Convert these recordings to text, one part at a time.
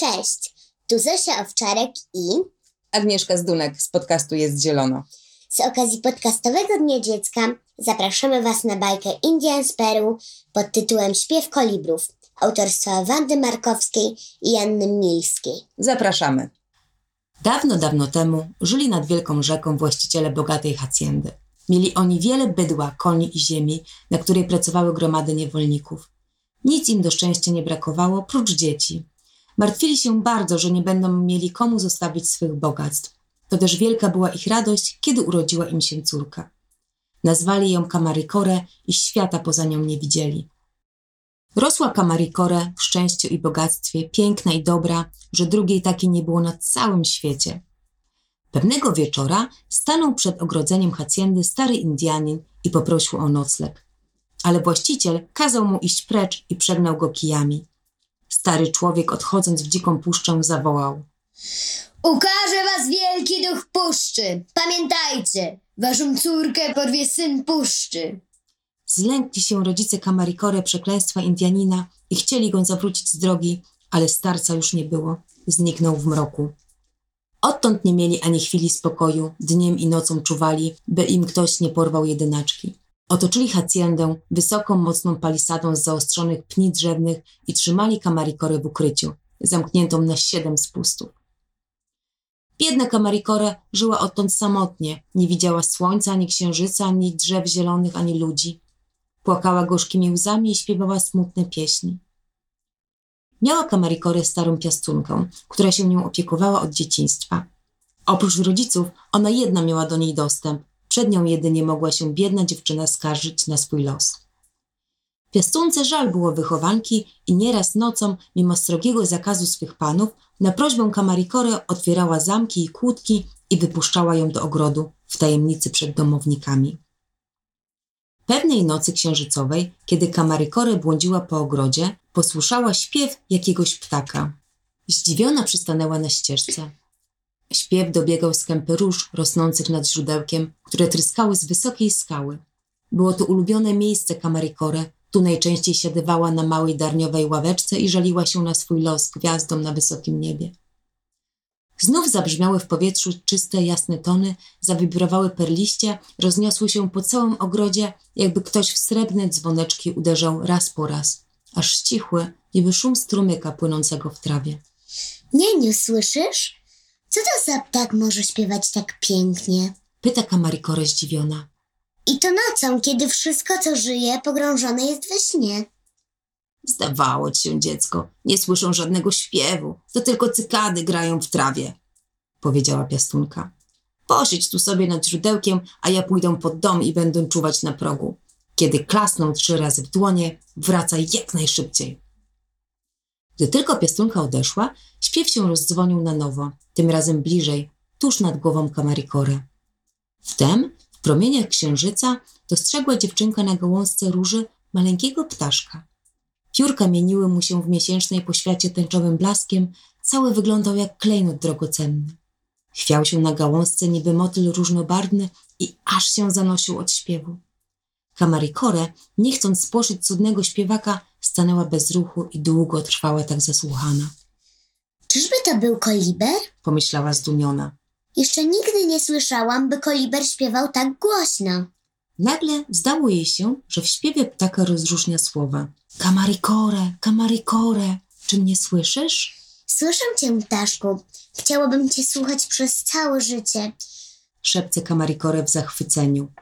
Cześć, tu Zosia Owczarek i Agnieszka Zdunek z podcastu Jest Zielono. z okazji podcastowego Dnia Dziecka zapraszamy Was na bajkę Indian z Peru pod tytułem Śpiew kolibrów autorstwa Wandy Markowskiej i Janny Milskiej. Zapraszamy. Dawno, dawno temu żyli nad wielką rzeką właściciele bogatej hacjendy. Mieli oni wiele bydła, koni i ziemi, na której pracowały gromady niewolników. Nic im do szczęścia nie brakowało, prócz dzieci. Martwili się bardzo, że nie będą mieli komu zostawić swych bogactw. To też wielka była ich radość, kiedy urodziła im się córka. Nazwali ją Kamarikore i świata poza nią nie widzieli. Rosła Kamarikore w szczęściu i bogactwie, piękna i dobra, że drugiej takiej nie było na całym świecie. Pewnego wieczora stanął przed ogrodzeniem hacjendy stary Indianin i poprosił o nocleg. Ale właściciel kazał mu iść precz i przegnał go kijami. Stary człowiek, odchodząc w dziką puszczę, zawołał. Ukaże was wielki duch puszczy. Pamiętajcie, waszą córkę porwie syn puszczy. Zlękli się rodzice Kamarikore przekleństwa Indianina i chcieli go zawrócić z drogi, ale starca już nie było. Zniknął w mroku. Odtąd nie mieli ani chwili spokoju, dniem i nocą czuwali, by im ktoś nie porwał jedynaczki. Otoczyli hacjendę wysoką, mocną palisadą z zaostrzonych pni drzewnych i trzymali Kamarikore w ukryciu, zamkniętą na siedem spustów. Biedna Kamarikore żyła odtąd samotnie, nie widziała słońca, ani księżyca, ani drzew zielonych, ani ludzi. Płakała gorzkimi łzami i śpiewała smutne pieśni. Miała Kamarikore starą piastunkę, która się nią opiekowała od dzieciństwa. Oprócz rodziców, ona jedna miała do niej dostęp. Przed nią jedynie mogła się biedna dziewczyna skarżyć na swój los. Piastunce żal było wychowanki i nieraz nocą, mimo srogiego zakazu swych panów, na prośbę Kamarikore otwierała zamki i kłódki i wypuszczała ją do ogrodu w tajemnicy przed domownikami. Pewnej nocy księżycowej, kiedy Kamarikore błądziła po ogrodzie, posłyszała śpiew jakiegoś ptaka. Zdziwiona przystanęła na ścieżce. Śpiew dobiegał z kępy róż rosnących nad źródełkiem, które tryskały z wysokiej skały. Było to ulubione miejsce Kamarikore, tu najczęściej siadywała na małej darniowej ławeczce i żaliła się na swój los gwiazdom na wysokim niebie. Znów zabrzmiały w powietrzu czyste, jasne tony, zawibrowały perliście, rozniosły się po całym ogrodzie, jakby ktoś w srebrne dzwoneczki uderzał raz po raz, aż ścichły, niby szum strumyka płynącego w trawie. Nieniu, słyszysz? Co to za ptak może śpiewać tak pięknie? Pyta Kamarikore zdziwiona. I to nocą, kiedy wszystko, co żyje, pogrążone jest we śnie. Zdawało ci się, dziecko, nie słyszą żadnego śpiewu, to tylko cykady grają w trawie, powiedziała piastunka. Posiedź tu sobie nad źródełkiem, a ja pójdę pod dom i będę czuwać na progu. Kiedy klasną trzy razy w dłonie, wracaj jak najszybciej. Gdy tylko piastunka odeszła, śpiew się rozdzwonił na nowo, tym razem bliżej, tuż nad głową Kamarikore. Wtem, w promieniach księżyca, dostrzegła dziewczynka na gałązce róży maleńkiego ptaszka. Piórka mieniły mu się w miesięcznej poświacie tęczowym blaskiem, cały wyglądał jak klejnot drogocenny. Chwiał się na gałązce niby motyl różnobarwny i aż się zanosił od śpiewu. Kamarikore, nie chcąc spłoszyć cudnego śpiewaka, stanęła bez ruchu i długo trwała tak zasłuchana. Czyżby to był koliber? Pomyślała zdumiona. Jeszcze nigdy nie słyszałam, by koliber śpiewał tak głośno. Nagle zdało jej się, że w śpiewie ptaka rozróżnia słowa. Kamarikore, kamarikore, czy mnie słyszysz? Słyszę cię, ptaszku. Chciałabym cię słuchać przez całe życie. Szepce kamarikore w zachwyceniu.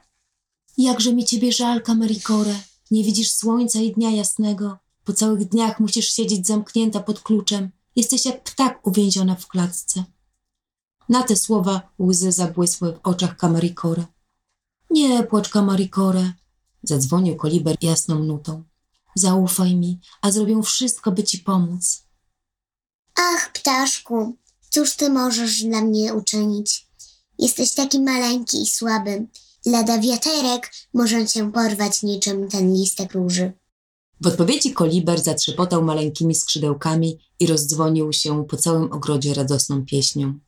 Jakże mi ciebie żal, kamarikore. Nie widzisz słońca i dnia jasnego. Po całych dniach musisz siedzieć zamknięta pod kluczem. Jesteś jak ptak uwięziona w klatce. Na te słowa łzy zabłysły w oczach kamarikore. Nie płacz, kamarikore, zadzwonił koliber jasną nutą. Zaufaj mi, a zrobię wszystko, by ci pomóc. Ach, ptaszku, cóż ty możesz dla mnie uczynić? Jesteś taki maleńki i słaby. Lada wiaterek może cię porwać niczym ten listek róży. W odpowiedzi koliber zatrzepotał maleńkimi skrzydełkami i rozdzwonił się po całym ogrodzie radosną pieśnią.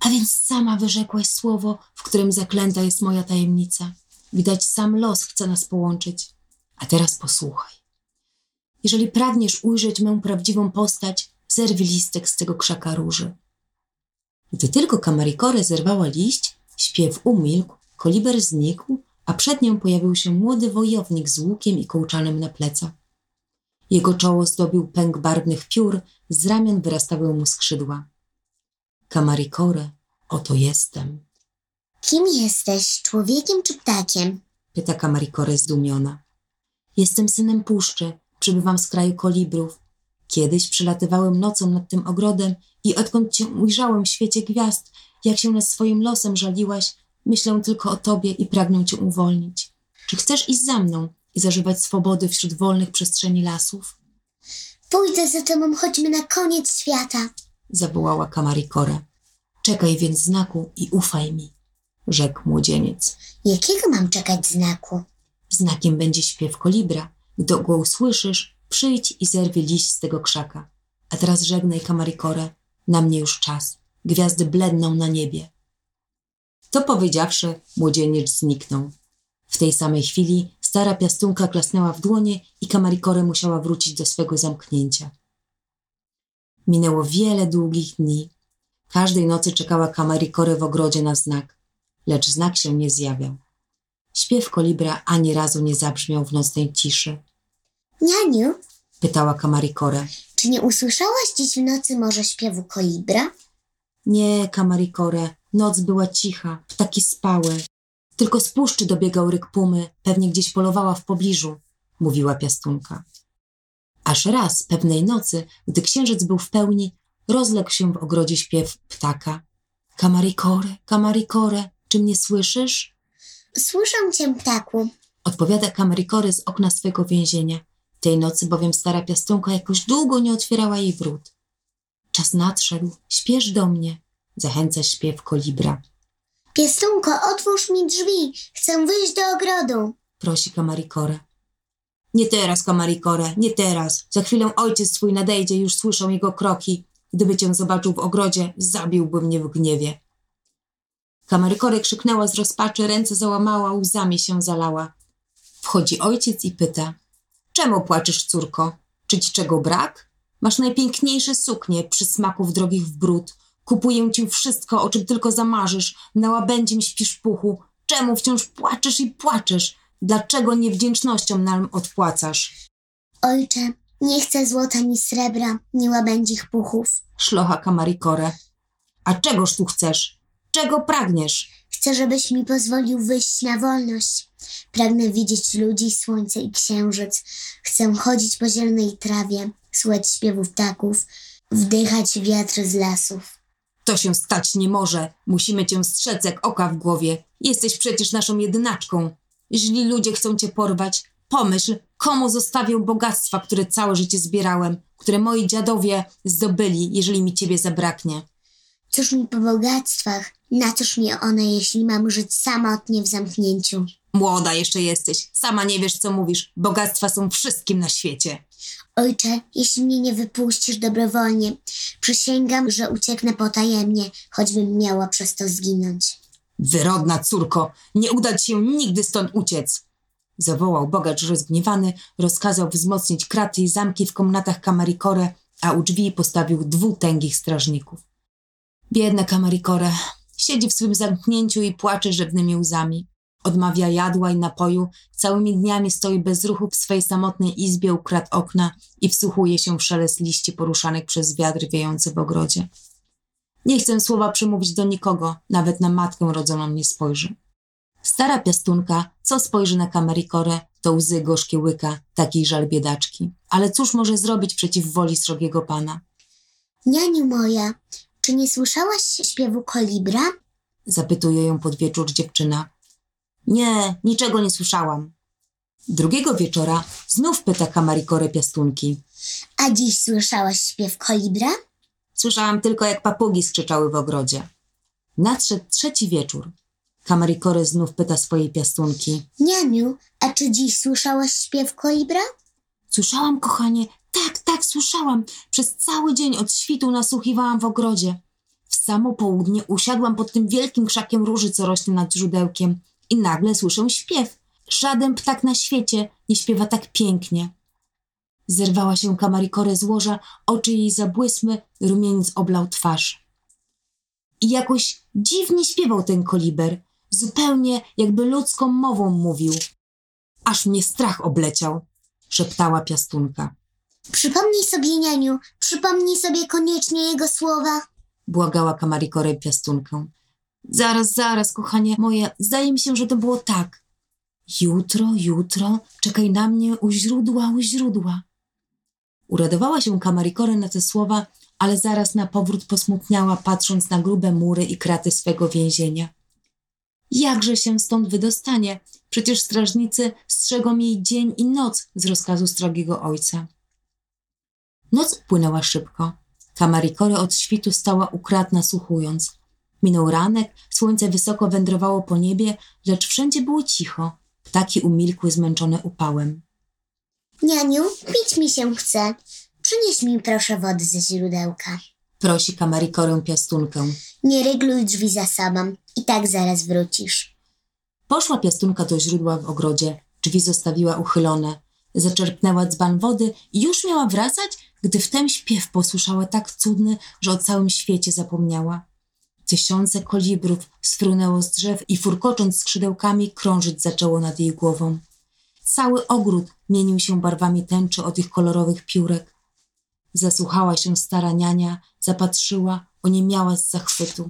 A więc sama wyrzekłaś słowo, w którym zaklęta jest moja tajemnica. Widać, sam los chce nas połączyć. A teraz posłuchaj. Jeżeli pragniesz ujrzeć mą prawdziwą postać, zerwij listek z tego krzaka róży. Gdy tylko Kamarikore zerwała liść, śpiew umilkł, koliber znikł, a przed nią pojawił się młody wojownik z łukiem i kołczanem na plecach. Jego czoło zdobił pęk barwnych piór, z ramion wyrastały mu skrzydła. Kamarikore, oto jestem, Kim jesteś, człowiekiem czy ptakiem? pyta Kamarikore zdumiona. Jestem synem puszczy, przybywam z kraju kolibrów. Kiedyś przylatywałem nocą nad tym ogrodem i odkąd cię ujrzałem w świecie gwiazd, jak się nad swoim losem żaliłaś, myślę tylko o tobie i pragnę cię uwolnić. Czy chcesz iść za mną i zażywać swobody wśród wolnych przestrzeni lasów? Pójdę za tobą, chodźmy na koniec świata. zawołała Kamarikore. Czekaj więc znaku i ufaj mi, rzekł młodzieniec. Jakiego mam czekać znaku? Znakiem będzie śpiew kolibra. Gdy go usłyszysz, przyjdź i zerwij liść z tego krzaka. A teraz żegnaj, Kamarikore, na mnie już czas. Gwiazdy bledną na niebie. To powiedziawszy, młodzieniec zniknął. W tej samej chwili stara piastunka klasnęła w dłonie i Kamarikore musiała wrócić do swego zamknięcia. Minęło wiele długich dni. Każdej nocy czekała Kamarikore w ogrodzie na znak, lecz znak się nie zjawiał. Śpiew kolibra ani razu nie zabrzmiał w nocnej ciszy. Nianiu, Pytała Kamarikore. czy nie usłyszałaś dziś w nocy może śpiewu kolibra? Nie, Kamarikore, noc była cicha, ptaki spały. Tylko z puszczy dobiegał ryk pumy, pewnie gdzieś polowała w pobliżu, mówiła piastunka. Aż raz, pewnej nocy, gdy księżyc był w pełni, rozległ się w ogrodzie śpiew ptaka. Kamarikore, Kamarikore, czy mnie słyszysz? Słyszę cię, ptaku. Odpowiada Kamarikory z okna swego więzienia. Tej nocy bowiem stara piastunka jakoś długo nie otwierała jej wrót. Czas nadszedł, śpiesz do mnie, zachęca śpiew kolibra. Piestunko, otwórz mi drzwi. Chcę wyjść do ogrodu. prosi Kamarikore. Nie teraz, Kamarikore, nie teraz. Za chwilę ojciec twój nadejdzie, już słyszą jego kroki. Gdyby cię zobaczył w ogrodzie, zabiłby mnie w gniewie. Kamarikore krzyknęła z rozpaczy, ręce załamała, łzami się zalała. Wchodzi ojciec i pyta. Czemu płaczesz, córko? Czy ci czego brak? Masz najpiękniejsze suknie, przysmaków drogich w brud. Kupuję ci wszystko, o czym tylko zamarzysz. Na łabędziem śpisz puchu. Czemu wciąż płaczesz i płaczesz? Dlaczego niewdzięcznością nam odpłacasz? Ojcze, nie chcę złota ni srebra, ni łabędzich puchów. Szlocha Kamarikore. A czegoż tu chcesz? Czego pragniesz? Chcę, żebyś mi pozwolił wyjść na wolność. Pragnę widzieć ludzi, słońce i księżyc. Chcę chodzić po zielonej trawie, słuchać śpiewu ptaków, wdychać wiatr z lasów. To się stać nie może. Musimy cię strzec jak oka w głowie. Jesteś przecież naszą jedynaczką. Źli ludzie chcą cię porwać. Pomyśl, komu zostawię bogactwa, które całe życie zbierałem, które moi dziadowie zdobyli, jeżeli mi ciebie zabraknie. Cóż mi po bogactwach? Na cóż mi one, jeśli mam żyć samotnie w zamknięciu? Młoda jeszcze jesteś. Sama nie wiesz, co mówisz. Bogactwa są wszystkim na świecie. Ojcze, jeśli mnie nie wypuścisz dobrowolnie, przysięgam, że ucieknę potajemnie, choćbym miała przez to zginąć. Wyrodna córko, nie uda ci się nigdy stąd uciec. Zawołał bogacz rozgniewany, rozkazał wzmocnić kraty i zamki w komnatach Kamarikore, a u drzwi postawił dwóch tęgich strażników. Biedna Kamarikore siedzi w swym zamknięciu i płacze rzewnymi łzami. Odmawia jadła i napoju, całymi dniami stoi bez ruchu w swej samotnej izbie u krat okna i wsłuchuje się w szelest liści poruszanych przez wiatr wiejący w ogrodzie. Nie chcę słowa przemówić do nikogo, nawet na matkę rodzoną nie spojrzy. Stara piastunka, co spojrzy na Kamerikore, to łzy gorzkie łyka, takiej żal biedaczki. Ale cóż może zrobić przeciw woli srogiego pana? Nianiu moja, czy nie słyszałaś śpiewu kolibra? Zapytuje ją pod wieczór dziewczyna. Nie, niczego nie słyszałam. Drugiego wieczora znów pyta Kamarikore piastunki. A dziś słyszałaś śpiew kolibra? Słyszałam tylko, jak papugi skrzyczały w ogrodzie. Nadszedł trzeci wieczór. Kamarikore znów pyta swojej piastunki. Nianiu, a czy dziś słyszałaś śpiew kolibra? Słyszałam, kochanie, tak, tak, słyszałam. Przez cały dzień od świtu nasłuchiwałam w ogrodzie. W samo południe usiadłam pod tym wielkim krzakiem róży, co rośnie nad źródełkiem i nagle słyszę śpiew. Żaden ptak na świecie nie śpiewa tak pięknie. Zerwała się Kamarikore z łoża, oczy jej zabłysły, rumieniec oblał twarz. I jakoś dziwnie śpiewał ten koliber, zupełnie jakby ludzką mową mówił. Aż mnie strach obleciał, szeptała piastunka. Przypomnij sobie, nianiu, przypomnij sobie koniecznie jego słowa. Błagała Kamarikore piastunkę. Zaraz, zaraz, kochanie moje, zdaje mi się, że to było tak. Jutro, jutro, czekaj na mnie u źródła, u źródła. Uradowała się Kamarikore na te słowa, ale zaraz na powrót posmutniała, patrząc na grube mury i kraty swego więzienia. Jakże się stąd wydostanie? Przecież strażnicy strzegą jej dzień i noc z rozkazu strogiego ojca. Noc upłynęła szybko. Kamarikore od świtu stała ukradł nasłuchując. Minął ranek, słońce wysoko wędrowało po niebie, lecz wszędzie było cicho. Ptaki umilkły, zmęczone upałem. Nianiu, pić mi się chce. Przynieś mi proszę wody ze źródełka. Prosi Kamarikorę piastunkę. Nie rygluj drzwi za sobą. I tak zaraz wrócisz. Poszła piastunka do źródła w ogrodzie, drzwi zostawiła uchylone. Zaczerpnęła dzban wody i już miała wracać, gdy wtem śpiew posłyszała tak cudny, że o całym świecie zapomniała. Tysiące kolibrów sfrunęło z drzew i furkocząc skrzydełkami krążyć zaczęło nad jej głową. Cały ogród mienił się barwami tęczy od ich kolorowych piórek. Zasłuchała się stara niania, zapatrzyła, oniemiała z zachwytu.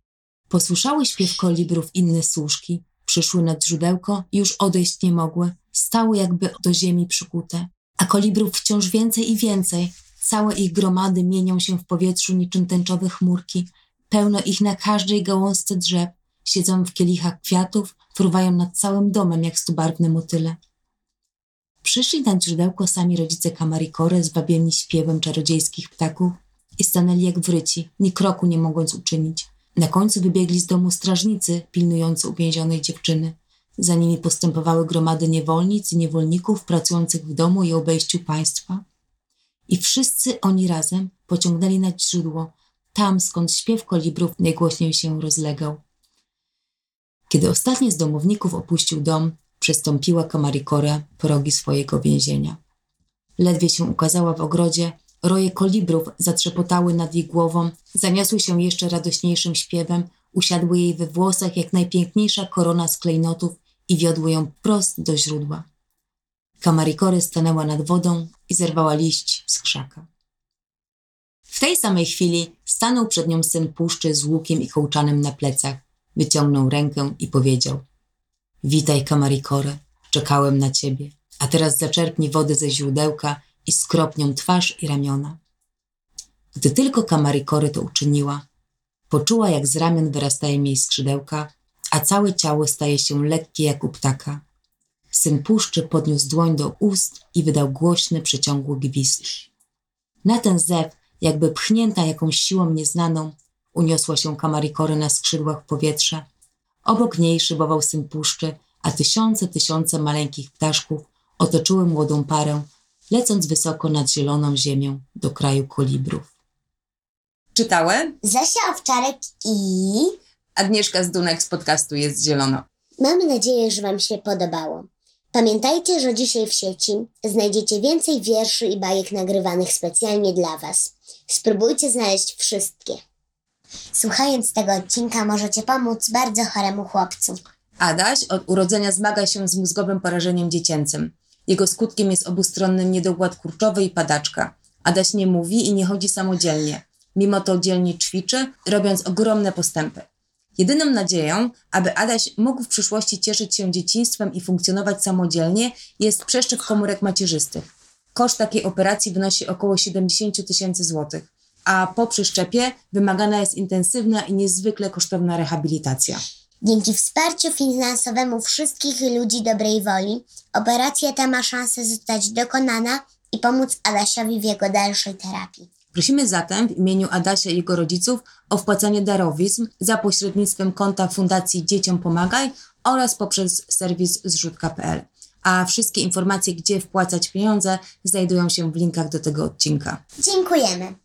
Posłyszały śpiew kolibrów inne służki. Przyszły nad źródełko i już odejść nie mogły. Stały jakby do ziemi przykute. A kolibrów wciąż więcej i więcej. Całe ich gromady mienią się w powietrzu niczym tęczowe chmurki. Pełno ich na każdej gałązce drzew. Siedzą w kielichach kwiatów, fruwają nad całym domem jak stubarwne motyle. Przyszli nad źródełko sami rodzice Kamarikore, zwabieni śpiewem czarodziejskich ptaków i stanęli jak wryci, ni kroku nie mogąc uczynić. Na końcu wybiegli z domu strażnicy pilnujący uwięzionej dziewczyny. Za nimi postępowały gromady niewolnic i niewolników pracujących w domu i obejściu państwa. I wszyscy oni razem pociągnęli nad źródło, tam skąd śpiew kolibrów najgłośniej się rozlegał. Kiedy ostatni z domowników opuścił dom, przestąpiła Kamarikore progi swojego więzienia. Ledwie się ukazała w ogrodzie, roje kolibrów zatrzepotały nad jej głową, zaniosły się jeszcze radośniejszym śpiewem, usiadły jej we włosach jak najpiękniejsza korona z klejnotów i wiodły ją prost do źródła. Kamarikore stanęła nad wodą i zerwała liść z krzaka. W tej samej chwili stanął przed nią syn puszczy z łukiem i kołczanem na plecach, wyciągnął rękę i powiedział – Witaj, Kamarikore, czekałem na ciebie, a teraz zaczerpnij wody ze źródełka i skrop nią twarz i ramiona. Gdy tylko Kamarikore to uczyniła, poczuła jak z ramion wyrastają jej skrzydełka, a całe ciało staje się lekkie jak u ptaka. Syn puszczy podniósł dłoń do ust i wydał głośny, przeciągły gwizd. Na ten zew, jakby pchnięta jakąś siłą nieznaną, uniosła się Kamarikory na skrzydłach w powietrze. Obok niej szybował syn puszczy, a tysiące, tysiące maleńkich ptaszków otoczyły młodą parę, lecąc wysoko nad zieloną ziemią do kraju kolibrów. Czytałem? Zasia Owczarek i... Agnieszka Zdunek z podcastu Jest Zielono. Mamy nadzieję, że Wam się podobało. Pamiętajcie, że dzisiaj w sieci znajdziecie więcej wierszy i bajek nagrywanych specjalnie dla Was. Spróbujcie znaleźć wszystkie. Słuchając tego odcinka możecie pomóc bardzo choremu chłopcu. Adaś od urodzenia zmaga się z mózgowym porażeniem dziecięcym. Jego skutkiem jest obustronny niedogład kurczowy i padaczka. Adaś nie mówi i nie chodzi samodzielnie. Mimo to dzielnie ćwiczy, robiąc ogromne postępy. Jedyną nadzieją, aby Adaś mógł w przyszłości cieszyć się dzieciństwem i funkcjonować samodzielnie, jest przeszczep komórek macierzystych. Koszt takiej operacji wynosi około 70 000 tysięcy złotych, a po przyszczepie wymagana jest intensywna i niezwykle kosztowna rehabilitacja. Dzięki wsparciu finansowemu wszystkich ludzi dobrej woli, operacja ta ma szansę zostać dokonana i pomóc Adasiowi w jego dalszej terapii. Prosimy zatem w imieniu Adasia i jego rodziców o wpłacanie darowizn za pośrednictwem konta Fundacji Dzieciom Pomagaj oraz poprzez serwis zrzutka.pl. A wszystkie informacje, gdzie wpłacać pieniądze, znajdują się w linkach do tego odcinka. Dziękujemy.